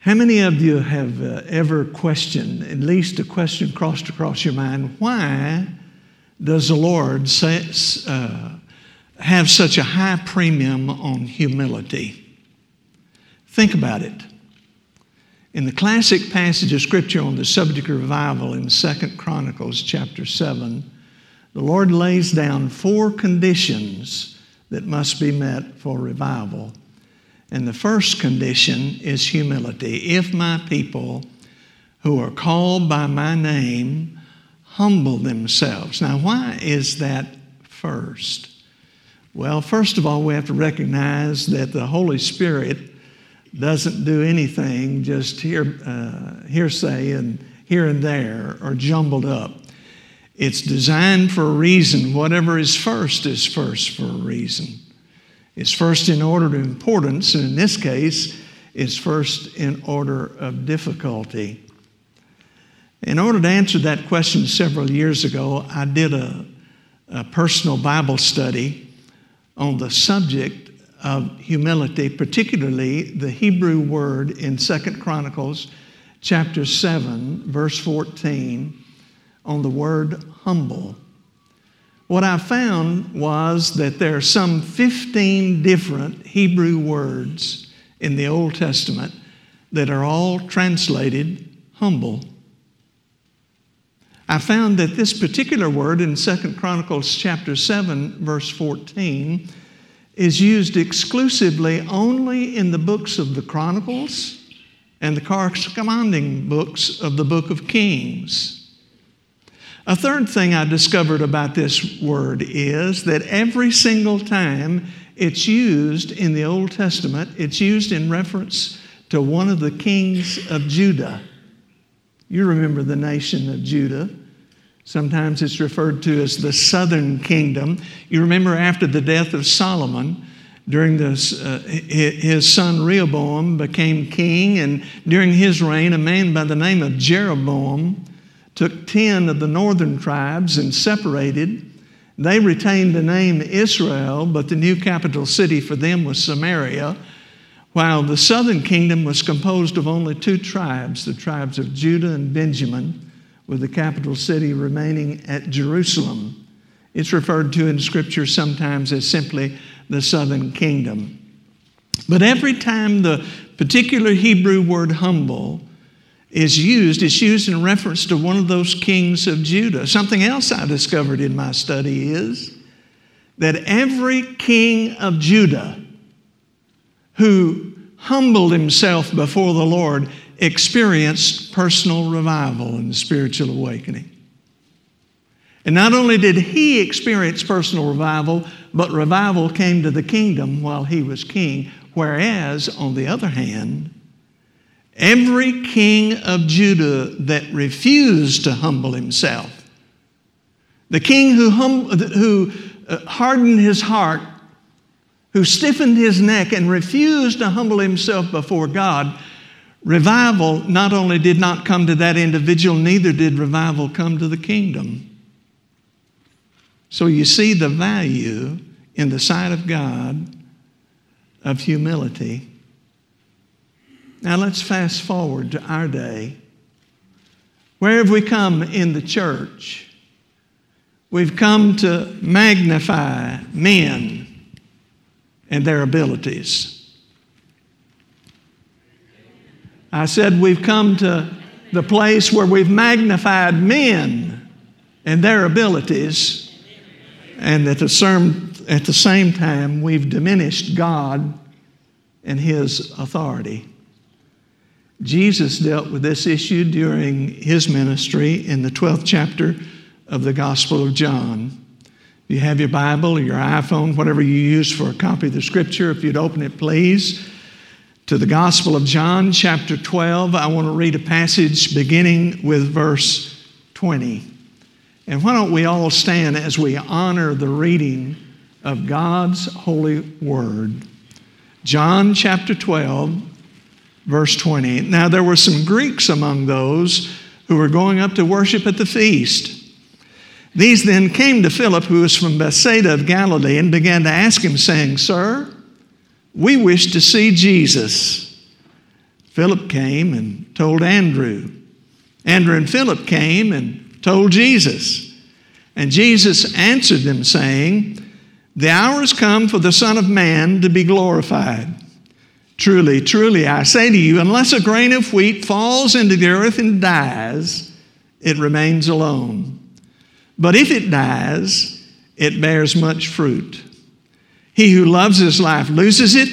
How many of you have uh, ever questioned, at least a question crossed across your mind, why does the Lord say, uh, have such a high premium on humility? Think about it. In the classic passage of Scripture on the subject of revival in Second Chronicles chapter 7, the Lord lays down four conditions that must be met for revival. And the first condition is humility. If my people who are called by my name humble themselves. Now, why is that first? Well, first of all, we have to recognize that the Holy Spirit doesn't do anything just hear, uh, hearsay and here and there or jumbled up. It's designed for a reason. Whatever is first is first for a reason. It's first in order of importance, and in this case, it's first in order of difficulty. In order to answer that question several years ago, I did a, a personal Bible study on the subject of humility, particularly the Hebrew word in Second Chronicles chapter 7, verse 14, on the word humble. What I found was that there are some 15 different Hebrew words in the Old Testament that are all translated humble. I found that this particular word in 2 Chronicles chapter 7 verse 14 is used exclusively only in the books of the Chronicles and the corresponding books of the book of Kings. A third thing I discovered about this word is that every single time it's used in the Old Testament, it's used in reference to one of the kings of Judah. You remember the nation of Judah. Sometimes it's referred to as the southern kingdom. You remember after the death of Solomon, during this, uh, his son Rehoboam became king, and during his reign, a man by the name of Jeroboam took 10 of the northern tribes and separated. They retained the name Israel, but the new capital city for them was Samaria, while the southern kingdom was composed of only two tribes, the tribes of Judah and Benjamin, with the capital city remaining at Jerusalem. It's referred to in Scripture sometimes as simply the southern kingdom. But every time the particular Hebrew word humble is used, it's used in reference to one of those kings of Judah. Something else I discovered in my study is that every king of Judah who humbled himself before the Lord experienced personal revival and spiritual awakening. And not only did he experience personal revival, but revival came to the kingdom while he was king. Whereas, on the other hand, Every king of Judah that refused to humble himself, the king who, hum, who uh, hardened his heart, who stiffened his neck and refused to humble himself before God, revival not only did not come to that individual, neither did revival come to the kingdom. So you see the value in the sight of God of humility now let's fast forward to our day. Where have we come in the church? We've come to magnify men and their abilities. I said we've come to the place where we've magnified men and their abilities, and at the same, at the same time, we've diminished God and His authority. Jesus dealt with this issue during his ministry in the 12th chapter of the Gospel of John. If you have your Bible or your iPhone, whatever you use for a copy of the scripture, if you'd open it, please, to the Gospel of John, chapter 12, I want to read a passage beginning with verse 20. And why don't we all stand as we honor the reading of God's holy word? John chapter 12, verse 20. Now, there were some Greeks among those who were going up to worship at the feast. These then came to Philip, who was from Bethsaida of Galilee, and began to ask him, saying, Sir, we wish to see Jesus. Philip came and told Andrew. Andrew and Philip came and told Jesus. And Jesus answered them, saying, The hour has come for the Son of Man to be glorified. Truly, truly, I say to you, unless a grain of wheat falls into the earth and dies, it remains alone. But if it dies, it bears much fruit. He who loves his life loses it,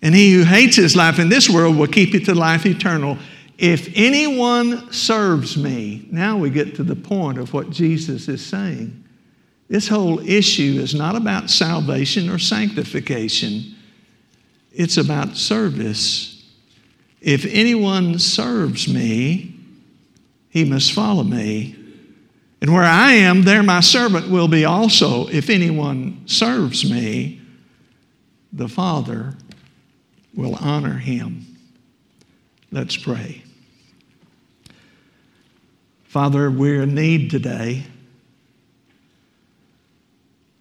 and he who hates his life in this world will keep it to life eternal. If anyone serves me, now we get to the point of what Jesus is saying. This whole issue is not about salvation or sanctification, it's about service. If anyone serves me, he must follow me. And where I am, there my servant will be also. If anyone serves me, the Father will honor him. Let's pray. Father, we're in need today.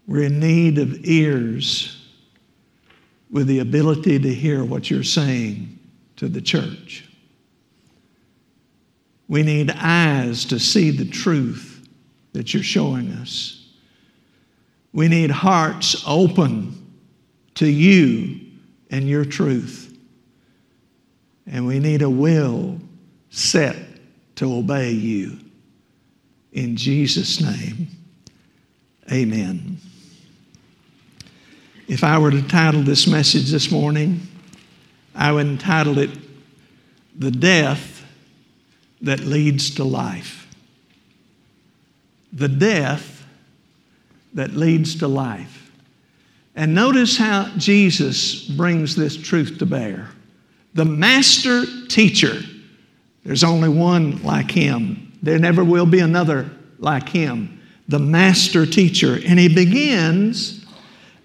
We're in need of ears with the ability to hear what you're saying to the church. We need eyes to see the truth that you're showing us. We need hearts open to you and your truth. And we need a will set to obey you. In Jesus' name, amen. If I were to title this message this morning, I would entitle it The Death That Leads to Life. The Death That Leads to Life. And notice how Jesus brings this truth to bear. The master teacher there's only one like him. There never will be another like him, the master teacher. And he begins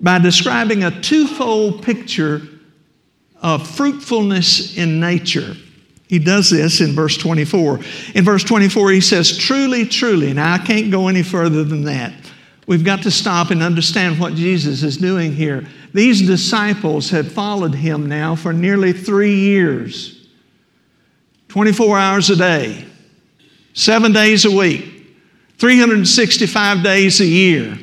by describing a twofold picture of fruitfulness in nature. He does this in verse 24. In verse 24, he says, Truly, truly. Now, I can't go any further than that. We've got to stop and understand what Jesus is doing here. These disciples had followed him now for nearly three years. 24 hours a day, seven days a week, 365 days a year.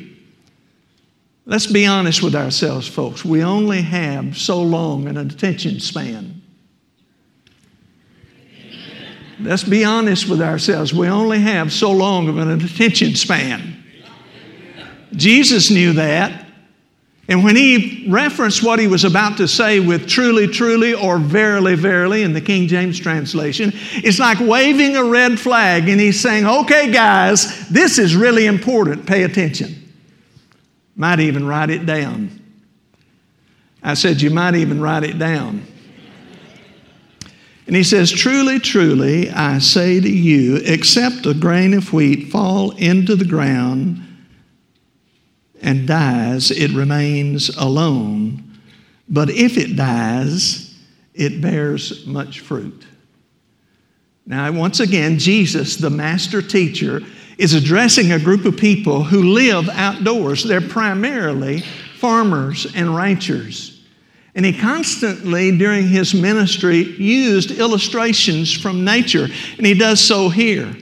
Let's be honest with ourselves, folks. We only have so long an attention span. Let's be honest with ourselves. We only have so long of an attention span. Jesus knew that. And when he referenced what he was about to say with truly, truly, or verily, verily in the King James translation, it's like waving a red flag and he's saying, okay, guys, this is really important. Pay attention. Might even write it down. I said, you might even write it down. And he says, Truly, truly, I say to you, except a grain of wheat fall into the ground and dies, it remains alone. But if it dies, it bears much fruit. Now, once again, Jesus, the master teacher, is addressing a group of people who live outdoors. They're primarily farmers and ranchers. And he constantly, during his ministry, used illustrations from nature, and he does so here.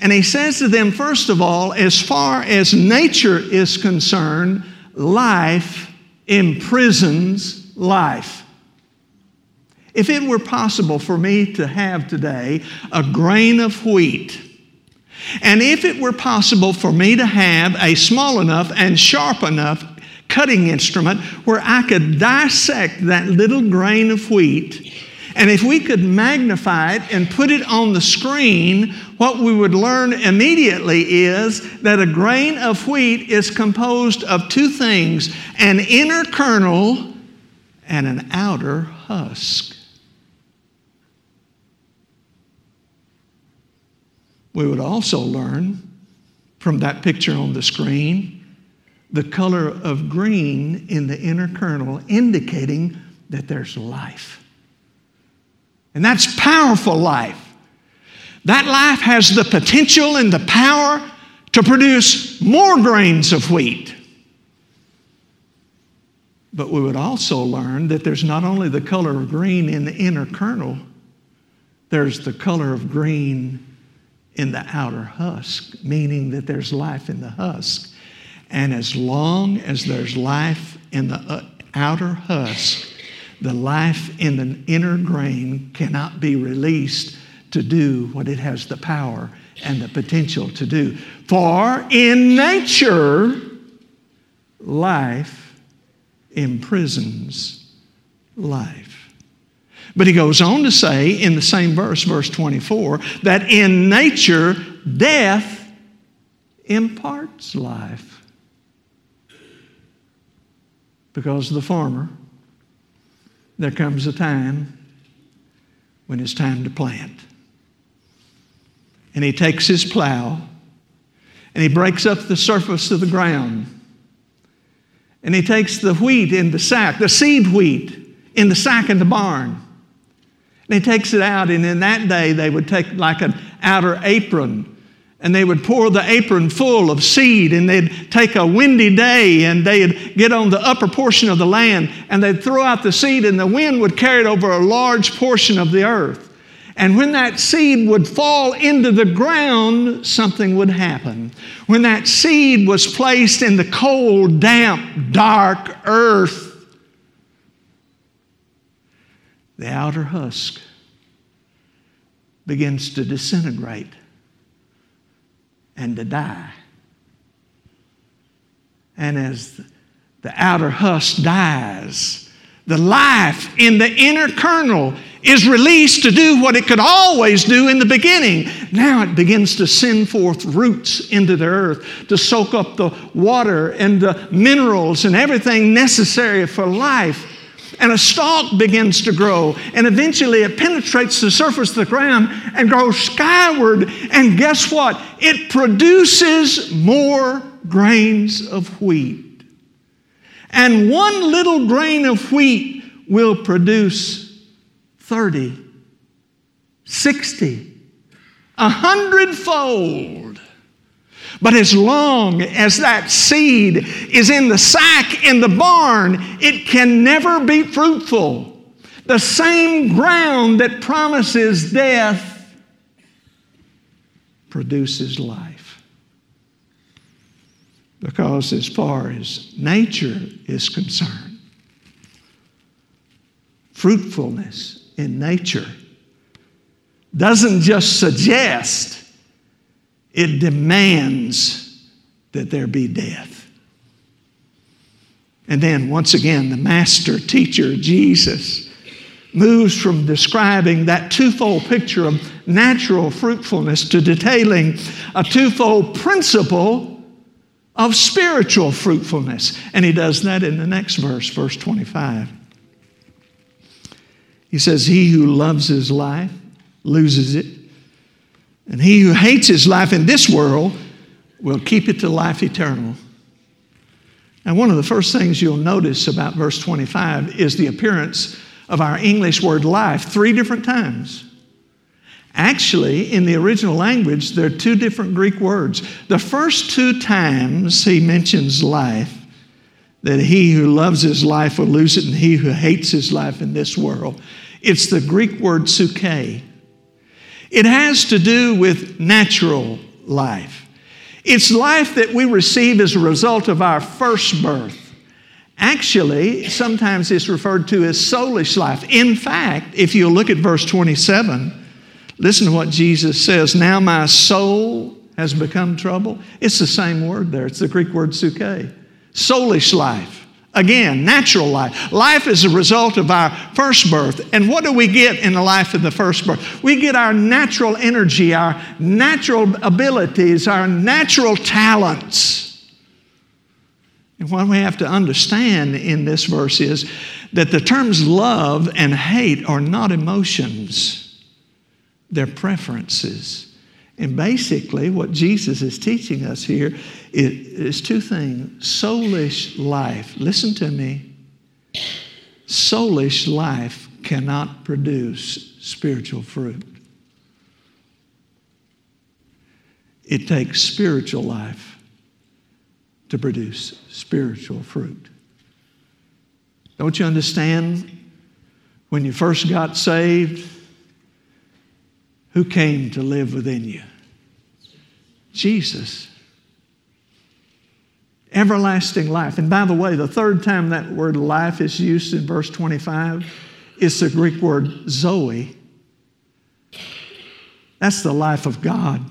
And he says to them, first of all, as far as nature is concerned, life imprisons life. If it were possible for me to have today a grain of wheat, and if it were possible for me to have a small enough and sharp enough cutting instrument where I could dissect that little grain of wheat and if we could magnify it and put it on the screen, what we would learn immediately is that a grain of wheat is composed of two things an inner kernel and an outer husk. We would also learn from that picture on the screen the color of green in the inner kernel, indicating that there's life. And that's powerful life. That life has the potential and the power to produce more grains of wheat. But we would also learn that there's not only the color of green in the inner kernel, there's the color of green in the outer husk, meaning that there's life in the husk. And as long as there's life in the uh, outer husk, the life in the inner grain cannot be released to do what it has the power and the potential to do. For in nature, life imprisons life. But he goes on to say in the same verse, verse 24, that in nature, death imparts life. Because the farmer, there comes a time when it's time to plant. And he takes his plow and he breaks up the surface of the ground. And he takes the wheat in the sack, the seed wheat in the sack in the barn. He takes it out, and in that day, they would take like an outer apron and they would pour the apron full of seed and they'd take a windy day and they'd get on the upper portion of the land and they'd throw out the seed and the wind would carry it over a large portion of the earth. And when that seed would fall into the ground, something would happen. When that seed was placed in the cold, damp, dark earth, the outer husk begins to disintegrate and to die. And as the outer husk dies, the life in the inner kernel is released to do what it could always do in the beginning. Now it begins to send forth roots into the earth to soak up the water and the minerals and everything necessary for life and a stalk begins to grow, and eventually it penetrates the surface of the ground and grows skyward. And guess what? It produces more grains of wheat. And one little grain of wheat will produce 30, 60, a hundredfold. But as long as that seed is in the sack in the barn, it can never be fruitful. The same ground that promises death produces life. Because as far as nature is concerned, fruitfulness in nature doesn't just suggest it demands that there be death. And then, once again, the master teacher, Jesus, moves from describing that twofold picture of natural fruitfulness to detailing a twofold principle of spiritual fruitfulness. And he does that in the next verse, verse 25. He says, He who loves his life loses it, and he who hates his life in this world will keep it to life eternal. And one of the first things you'll notice about verse 25 is the appearance of our English word life three different times. Actually, in the original language, there are two different Greek words. The first two times he mentions life, that he who loves his life will lose it, and he who hates his life in this world, it's the Greek word psuche. It has to do with natural life. It's life that we receive as a result of our first birth. Actually, sometimes it's referred to as soulish life. In fact, if you look at verse 27, listen to what Jesus says Now my soul has become trouble. It's the same word there, it's the Greek word psuche. Soulish life. Again, natural life. Life is a result of our first birth. And what do we get in the life of the first birth? We get our natural energy, our natural abilities, our natural talents. And what we have to understand in this verse is that the terms love and hate are not emotions, they're preferences. And basically, what Jesus is teaching us here is, two things soulish life. Listen to me. Soulish life cannot produce spiritual fruit. It takes spiritual life to produce spiritual fruit. Don't you understand? When you first got saved, who came to live within you? Jesus. Everlasting life. And by the way, the third time that word life is used in verse 25 is the Greek word zoe. That's the life of God.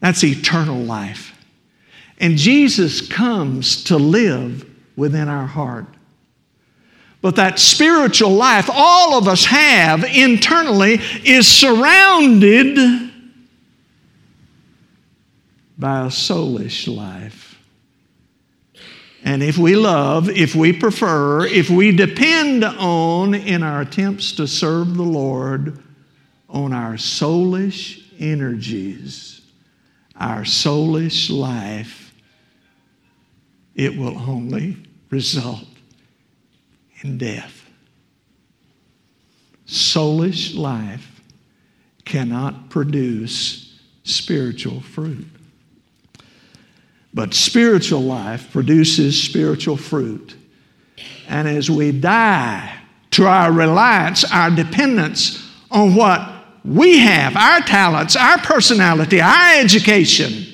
That's eternal life. And Jesus comes to live within our heart. But that spiritual life all of us have internally is surrounded by a soulish life. And if we love, if we prefer, if we depend on in our attempts to serve the Lord on our soulish energies, our soulish life, it will only result in death. Soulish life cannot produce spiritual fruit. But spiritual life produces spiritual fruit. And as we die to our reliance, our dependence on what we have, our talents, our personality, our education,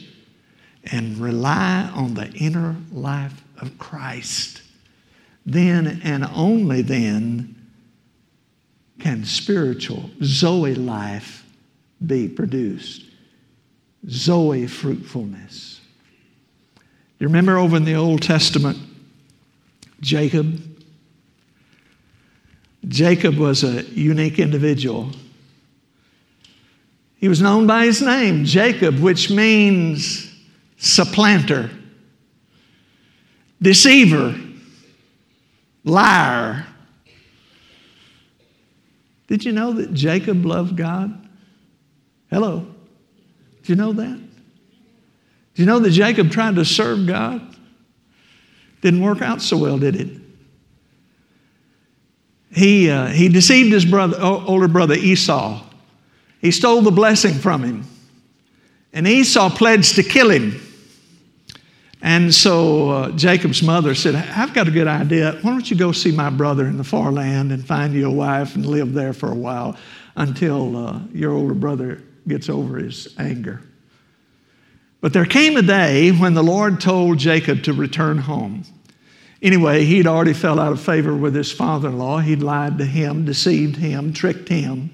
and rely on the inner life of Christ, then and only then can spiritual Zoe life be produced. Zoe fruitfulness. You remember over in the Old Testament, Jacob? Jacob was a unique individual. He was known by his name, Jacob, which means supplanter, deceiver, liar. Did you know that Jacob loved God? Hello. Did you know that? Did you know that Jacob tried to serve God? Didn't work out so well, did it? He, uh, he deceived his brother, older brother Esau. He stole the blessing from him. And Esau pledged to kill him. And so uh, Jacob's mother said, I've got a good idea. Why don't you go see my brother in the far land and find you a wife and live there for a while until uh, your older brother gets over his anger? But there came a day when the Lord told Jacob to return home. Anyway, he'd already fell out of favor with his father in law. He'd lied to him, deceived him, tricked him.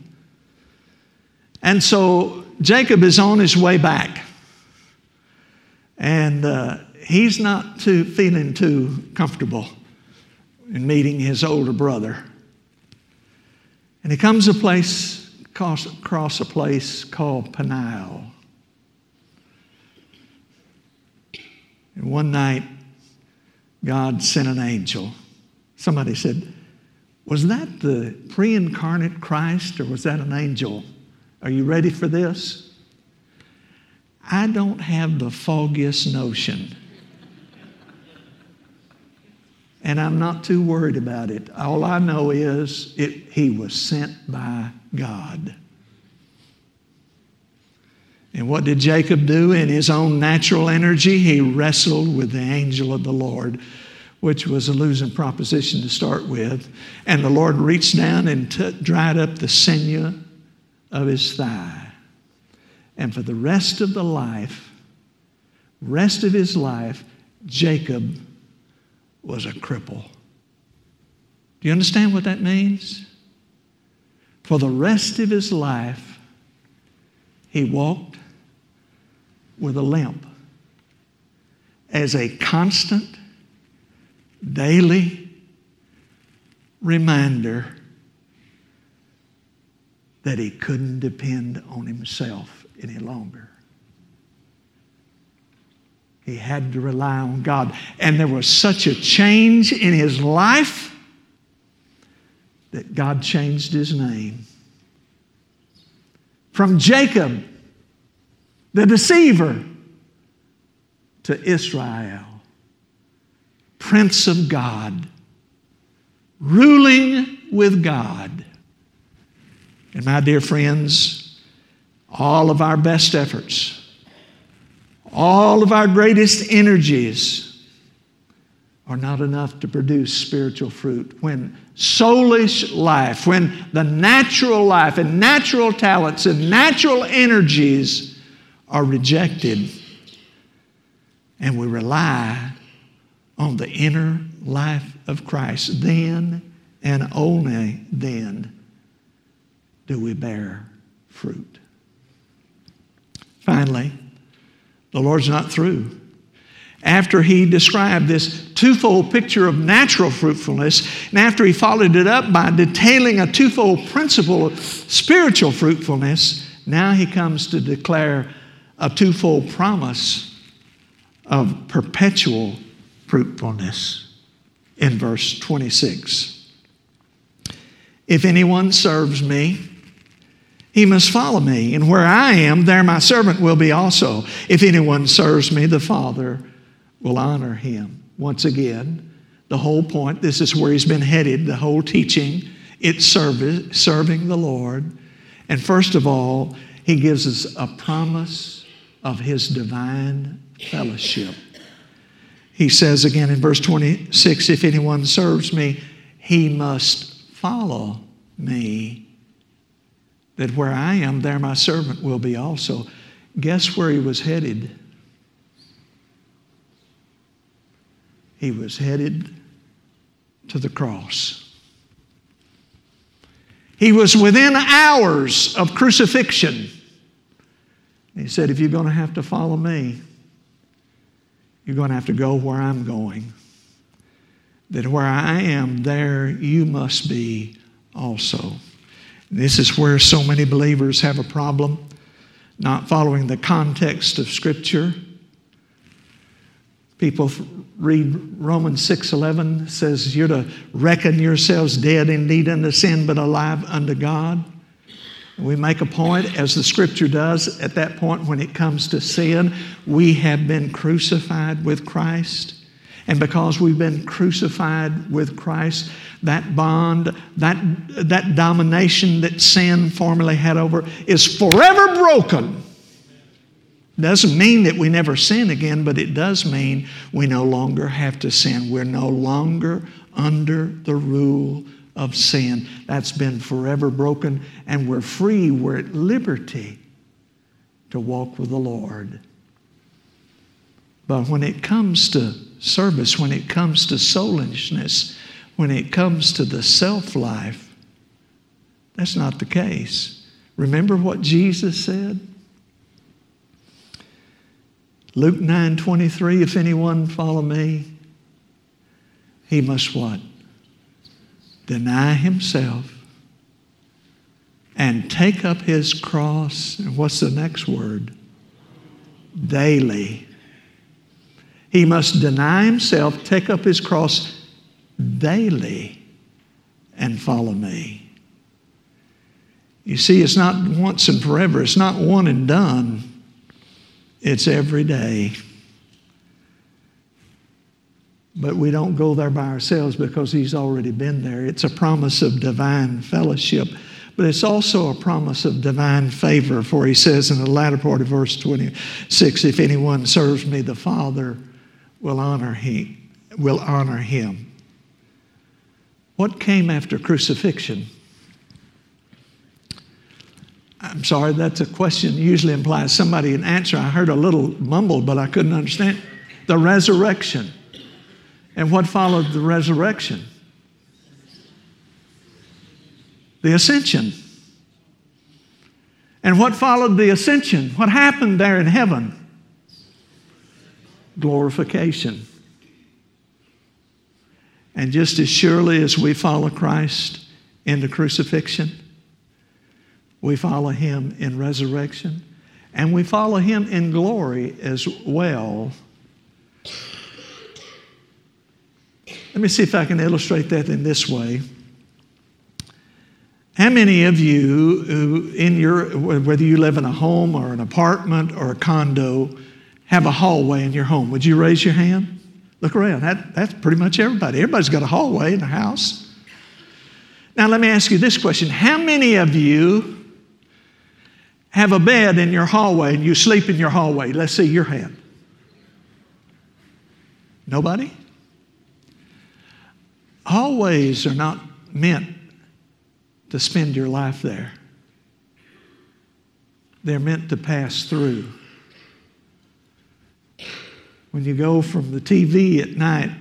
And so Jacob is on his way back. And uh, he's not too, feeling too comfortable in meeting his older brother. And he comes a place, across, across a place called Peniel. And one night, God sent an angel. Somebody said, Was that the pre incarnate Christ or was that an angel? Are you ready for this? I don't have the foggiest notion. And I'm not too worried about it. All I know is it, he was sent by God. And what did Jacob do in his own natural energy? He wrestled with the angel of the Lord, which was a losing proposition to start with. And the Lord reached down and t- dried up the sinew of his thigh. And for the rest of the life, rest of his life, Jacob was a cripple. Do you understand what that means? For the rest of his life, he walked with a limp as a constant, daily reminder that he couldn't depend on himself any longer. He had to rely on God. And there was such a change in his life that God changed his name. From Jacob, the deceiver, to Israel, Prince of God, ruling with God. And my dear friends, all of our best efforts, all of our greatest energies are not enough to produce spiritual fruit. When soulish life, when the natural life and natural talents and natural energies are rejected, and we rely on the inner life of Christ, then and only then do we bear fruit. Finally, the Lord's not through. After he described this twofold picture of natural fruitfulness, and after he followed it up by detailing a twofold principle of spiritual fruitfulness, now he comes to declare a twofold promise of perpetual fruitfulness in verse 26. If anyone serves me, he must follow me, and where I am, there my servant will be also. If anyone serves me, the Father will honor him. Once again, the whole point this is where he's been headed, the whole teaching it's service, serving the Lord. And first of all, he gives us a promise of his divine fellowship. He says again in verse 26 if anyone serves me, he must follow me, that where I am, there my servant will be also. Guess where he was headed? He was headed to the cross. He was within hours of crucifixion. He said, If you're going to have to follow me, you're going to have to go where I'm going that where I am, there you must be also. This is where so many believers have a problem, not following the context of Scripture. People read Romans 6:11 says you're to reckon yourselves dead indeed unto sin but alive unto God. We make a point, as the scripture does, at that point when it comes to sin, we have been crucified with Christ. And because we've been crucified with Christ, that bond, that, that domination that sin formerly had over is forever broken. Doesn't mean that we never sin again, but it does mean we no longer have to sin. We're no longer under the rule of sin. That's been forever broken, and we're free. We're at liberty to walk with the Lord. But when it comes to service, when it comes to soulishness, when it comes to the self life, that's not the case. Remember what Jesus said? Luke 9 23, if anyone follow me, he must what? Deny himself and take up his cross. And what's the next word? Daily he must deny himself, take up his cross daily, and follow me. You see, it's not once and forever, it's not one and done, it's every day. But we don't go there by ourselves because he's already been there. It's a promise of divine fellowship, but it's also a promise of divine favor. For he says in the latter part of verse 26 if anyone serves me, the Father will honor him, will honor him. What came after crucifixion? I'm sorry, that's a question usually implies somebody an answer. I heard a little mumble, but I couldn't understand. The resurrection. And what followed the resurrection? The ascension. And what followed the ascension? What happened there in heaven? Glorification. And just as surely as we follow Christ in the crucifixion, we follow him in resurrection, and we follow him in glory as well. Let me see if I can illustrate that in this way. How many of you, in your, whether you live in a home or an apartment or a condo, have a hallway in your home? Would you raise your hand? Look around. That, that's pretty much everybody. Everybody's got a hallway in their house. Now, let me ask you this question How many of you have a bed in your hallway and you sleep in your hallway? Let's see your hand. Nobody? hallways are not meant to spend your life there. They're meant to pass through. When you go from the TV at night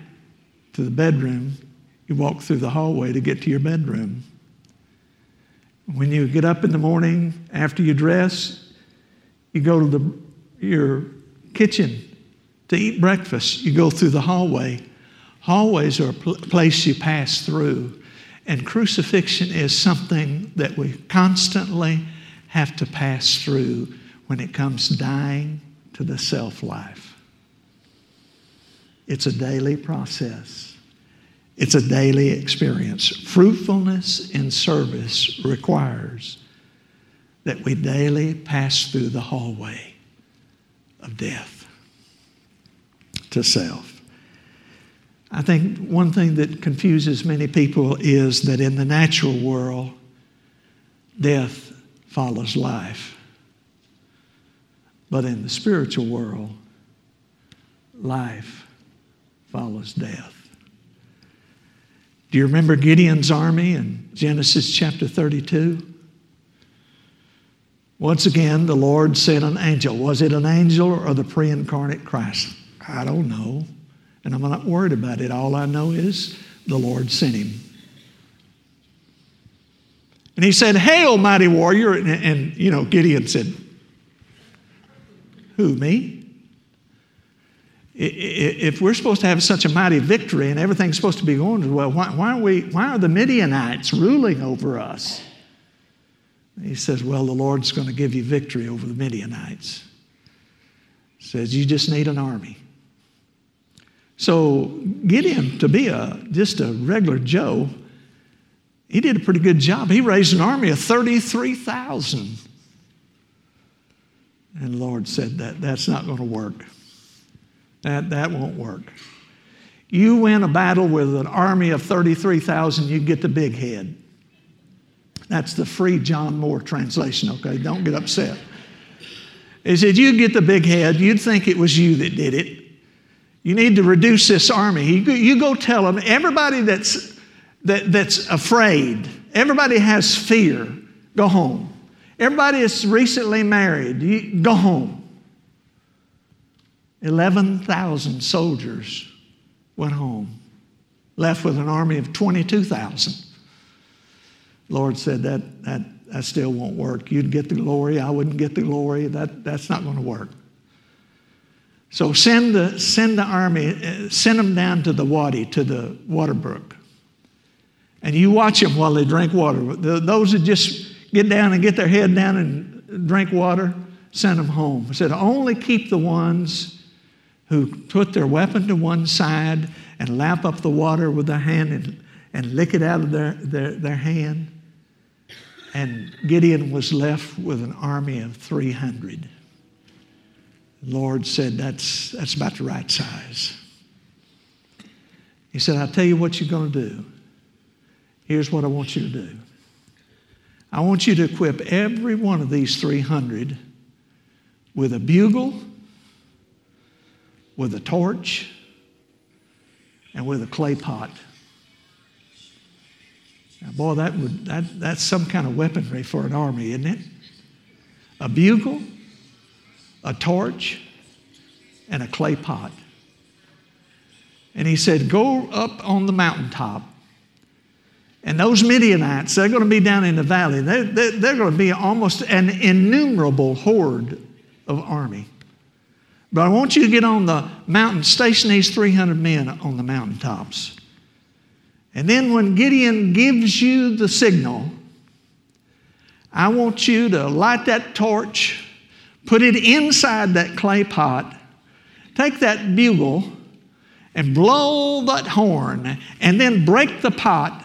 to the bedroom, you walk through the hallway to get to your bedroom. When you get up in the morning after you dress, you go to the, your kitchen to eat breakfast. You go through the hallway. Hallways are a pl- place you pass through. And crucifixion is something that we constantly have to pass through when it comes dying to the self life. It's a daily process. It's a daily experience. Fruitfulness in service requires that we daily pass through the hallway of death to self. I think one thing that confuses many people is that in the natural world, death follows life. But in the spiritual world, life follows death. Do you remember Gideon's army in Genesis chapter 32? Once again, the Lord sent an angel. Was it an angel or the pre incarnate Christ? I don't know. And I'm not worried about it. All I know is the Lord sent him. And he said, Hail, mighty warrior. And, and you know, Gideon said, Who, me? If we're supposed to have such a mighty victory and everything's supposed to be going well, why, why, are we, why are the Midianites ruling over us? He says, Well, the Lord's going to give you victory over the Midianites. He says, You just need an army. So Gideon, to be a, just a regular Joe, he did a pretty good job. He raised an army of 33,000. And the Lord said that that's not going to work. That, that won't work. You win a battle with an army of 33,000, you get the big head. That's the free John Moore translation, okay? Don't get upset. He said, You get the big head, you'd think it was you that did it. You need to reduce this army. You, you go tell them, everybody that's, that, that's afraid, everybody has fear, go home. Everybody that's recently married, you, go home. 11,000 soldiers went home, left with an army of 22,000. Lord said that, that, that still won't work. You'd get the glory, I wouldn't get the glory. That, that's not going to work. So send the, send the army, uh, send them down to the Wadi, to the water brook. And you watch them while they drink water. Those that just get down and get their head down and drink water, send them home. I said, only keep the ones who put their weapon to one side and lap up the water with their hand and, and lick it out of their, their, their hand. And Gideon was left with an army of 300. The Lord said, that's, that's about the right size. He said, I'll tell you what you're going to do. Here's what I want you to do. I want you to equip every one of these 300 with a bugle with a torch and with a clay pot. Now, boy, that would, that, that's some kind of weaponry for an army, isn't it? A bugle, a torch, and a clay pot. And he said, Go up on the mountaintop. And those Midianites, they're going to be down in the valley. They're, they're, they're going to be almost an innumerable horde of army. But I want you to get on the mountain, station these 300 men on the mountaintops. And then when Gideon gives you the signal, I want you to light that torch, put it inside that clay pot, take that bugle, and blow that horn, and then break the pot,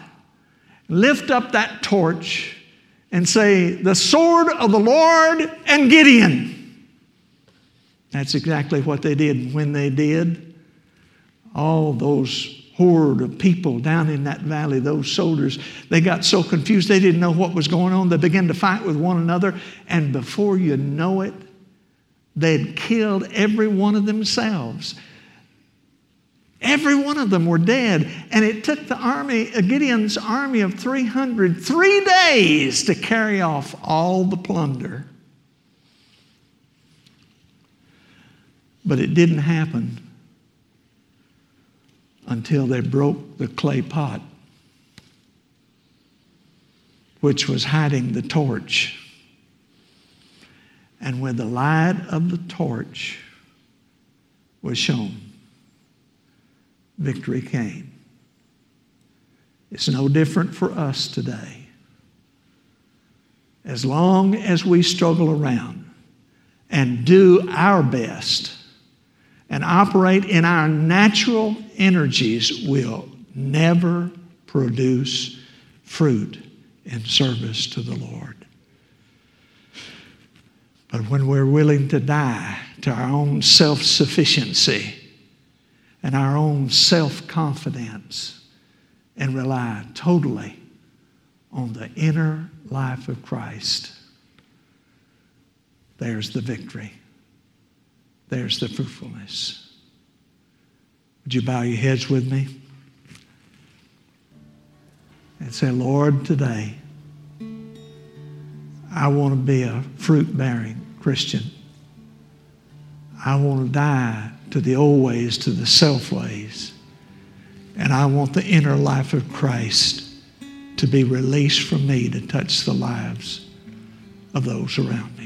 lift up that torch, and say, The sword of the Lord and Gideon. That's exactly what they did. When they did, all those horde of people down in that valley, those soldiers, they got so confused they didn't know what was going on. They began to fight with one another, and before you know it, they'd killed every one of themselves. Every one of them were dead. And it took the army, Gideon's army of 300, three days to carry off all the plunder. But it didn't happen until they broke the clay pot, which was hiding the torch. And when the light of the torch was shown, victory came. It's no different for us today. As long as we struggle around and do our best and operate in our natural energies, we'll never produce fruit in service to the Lord. But when we're willing to die to our own self sufficiency and our own self confidence and rely totally on the inner life of Christ, there's the victory. There's the fruitfulness. Would you bow your heads with me? And say, Lord, today, I want to be a fruit bearing Christian. I want to die to the old ways, to the self ways. And I want the inner life of Christ to be released from me to touch the lives of those around me.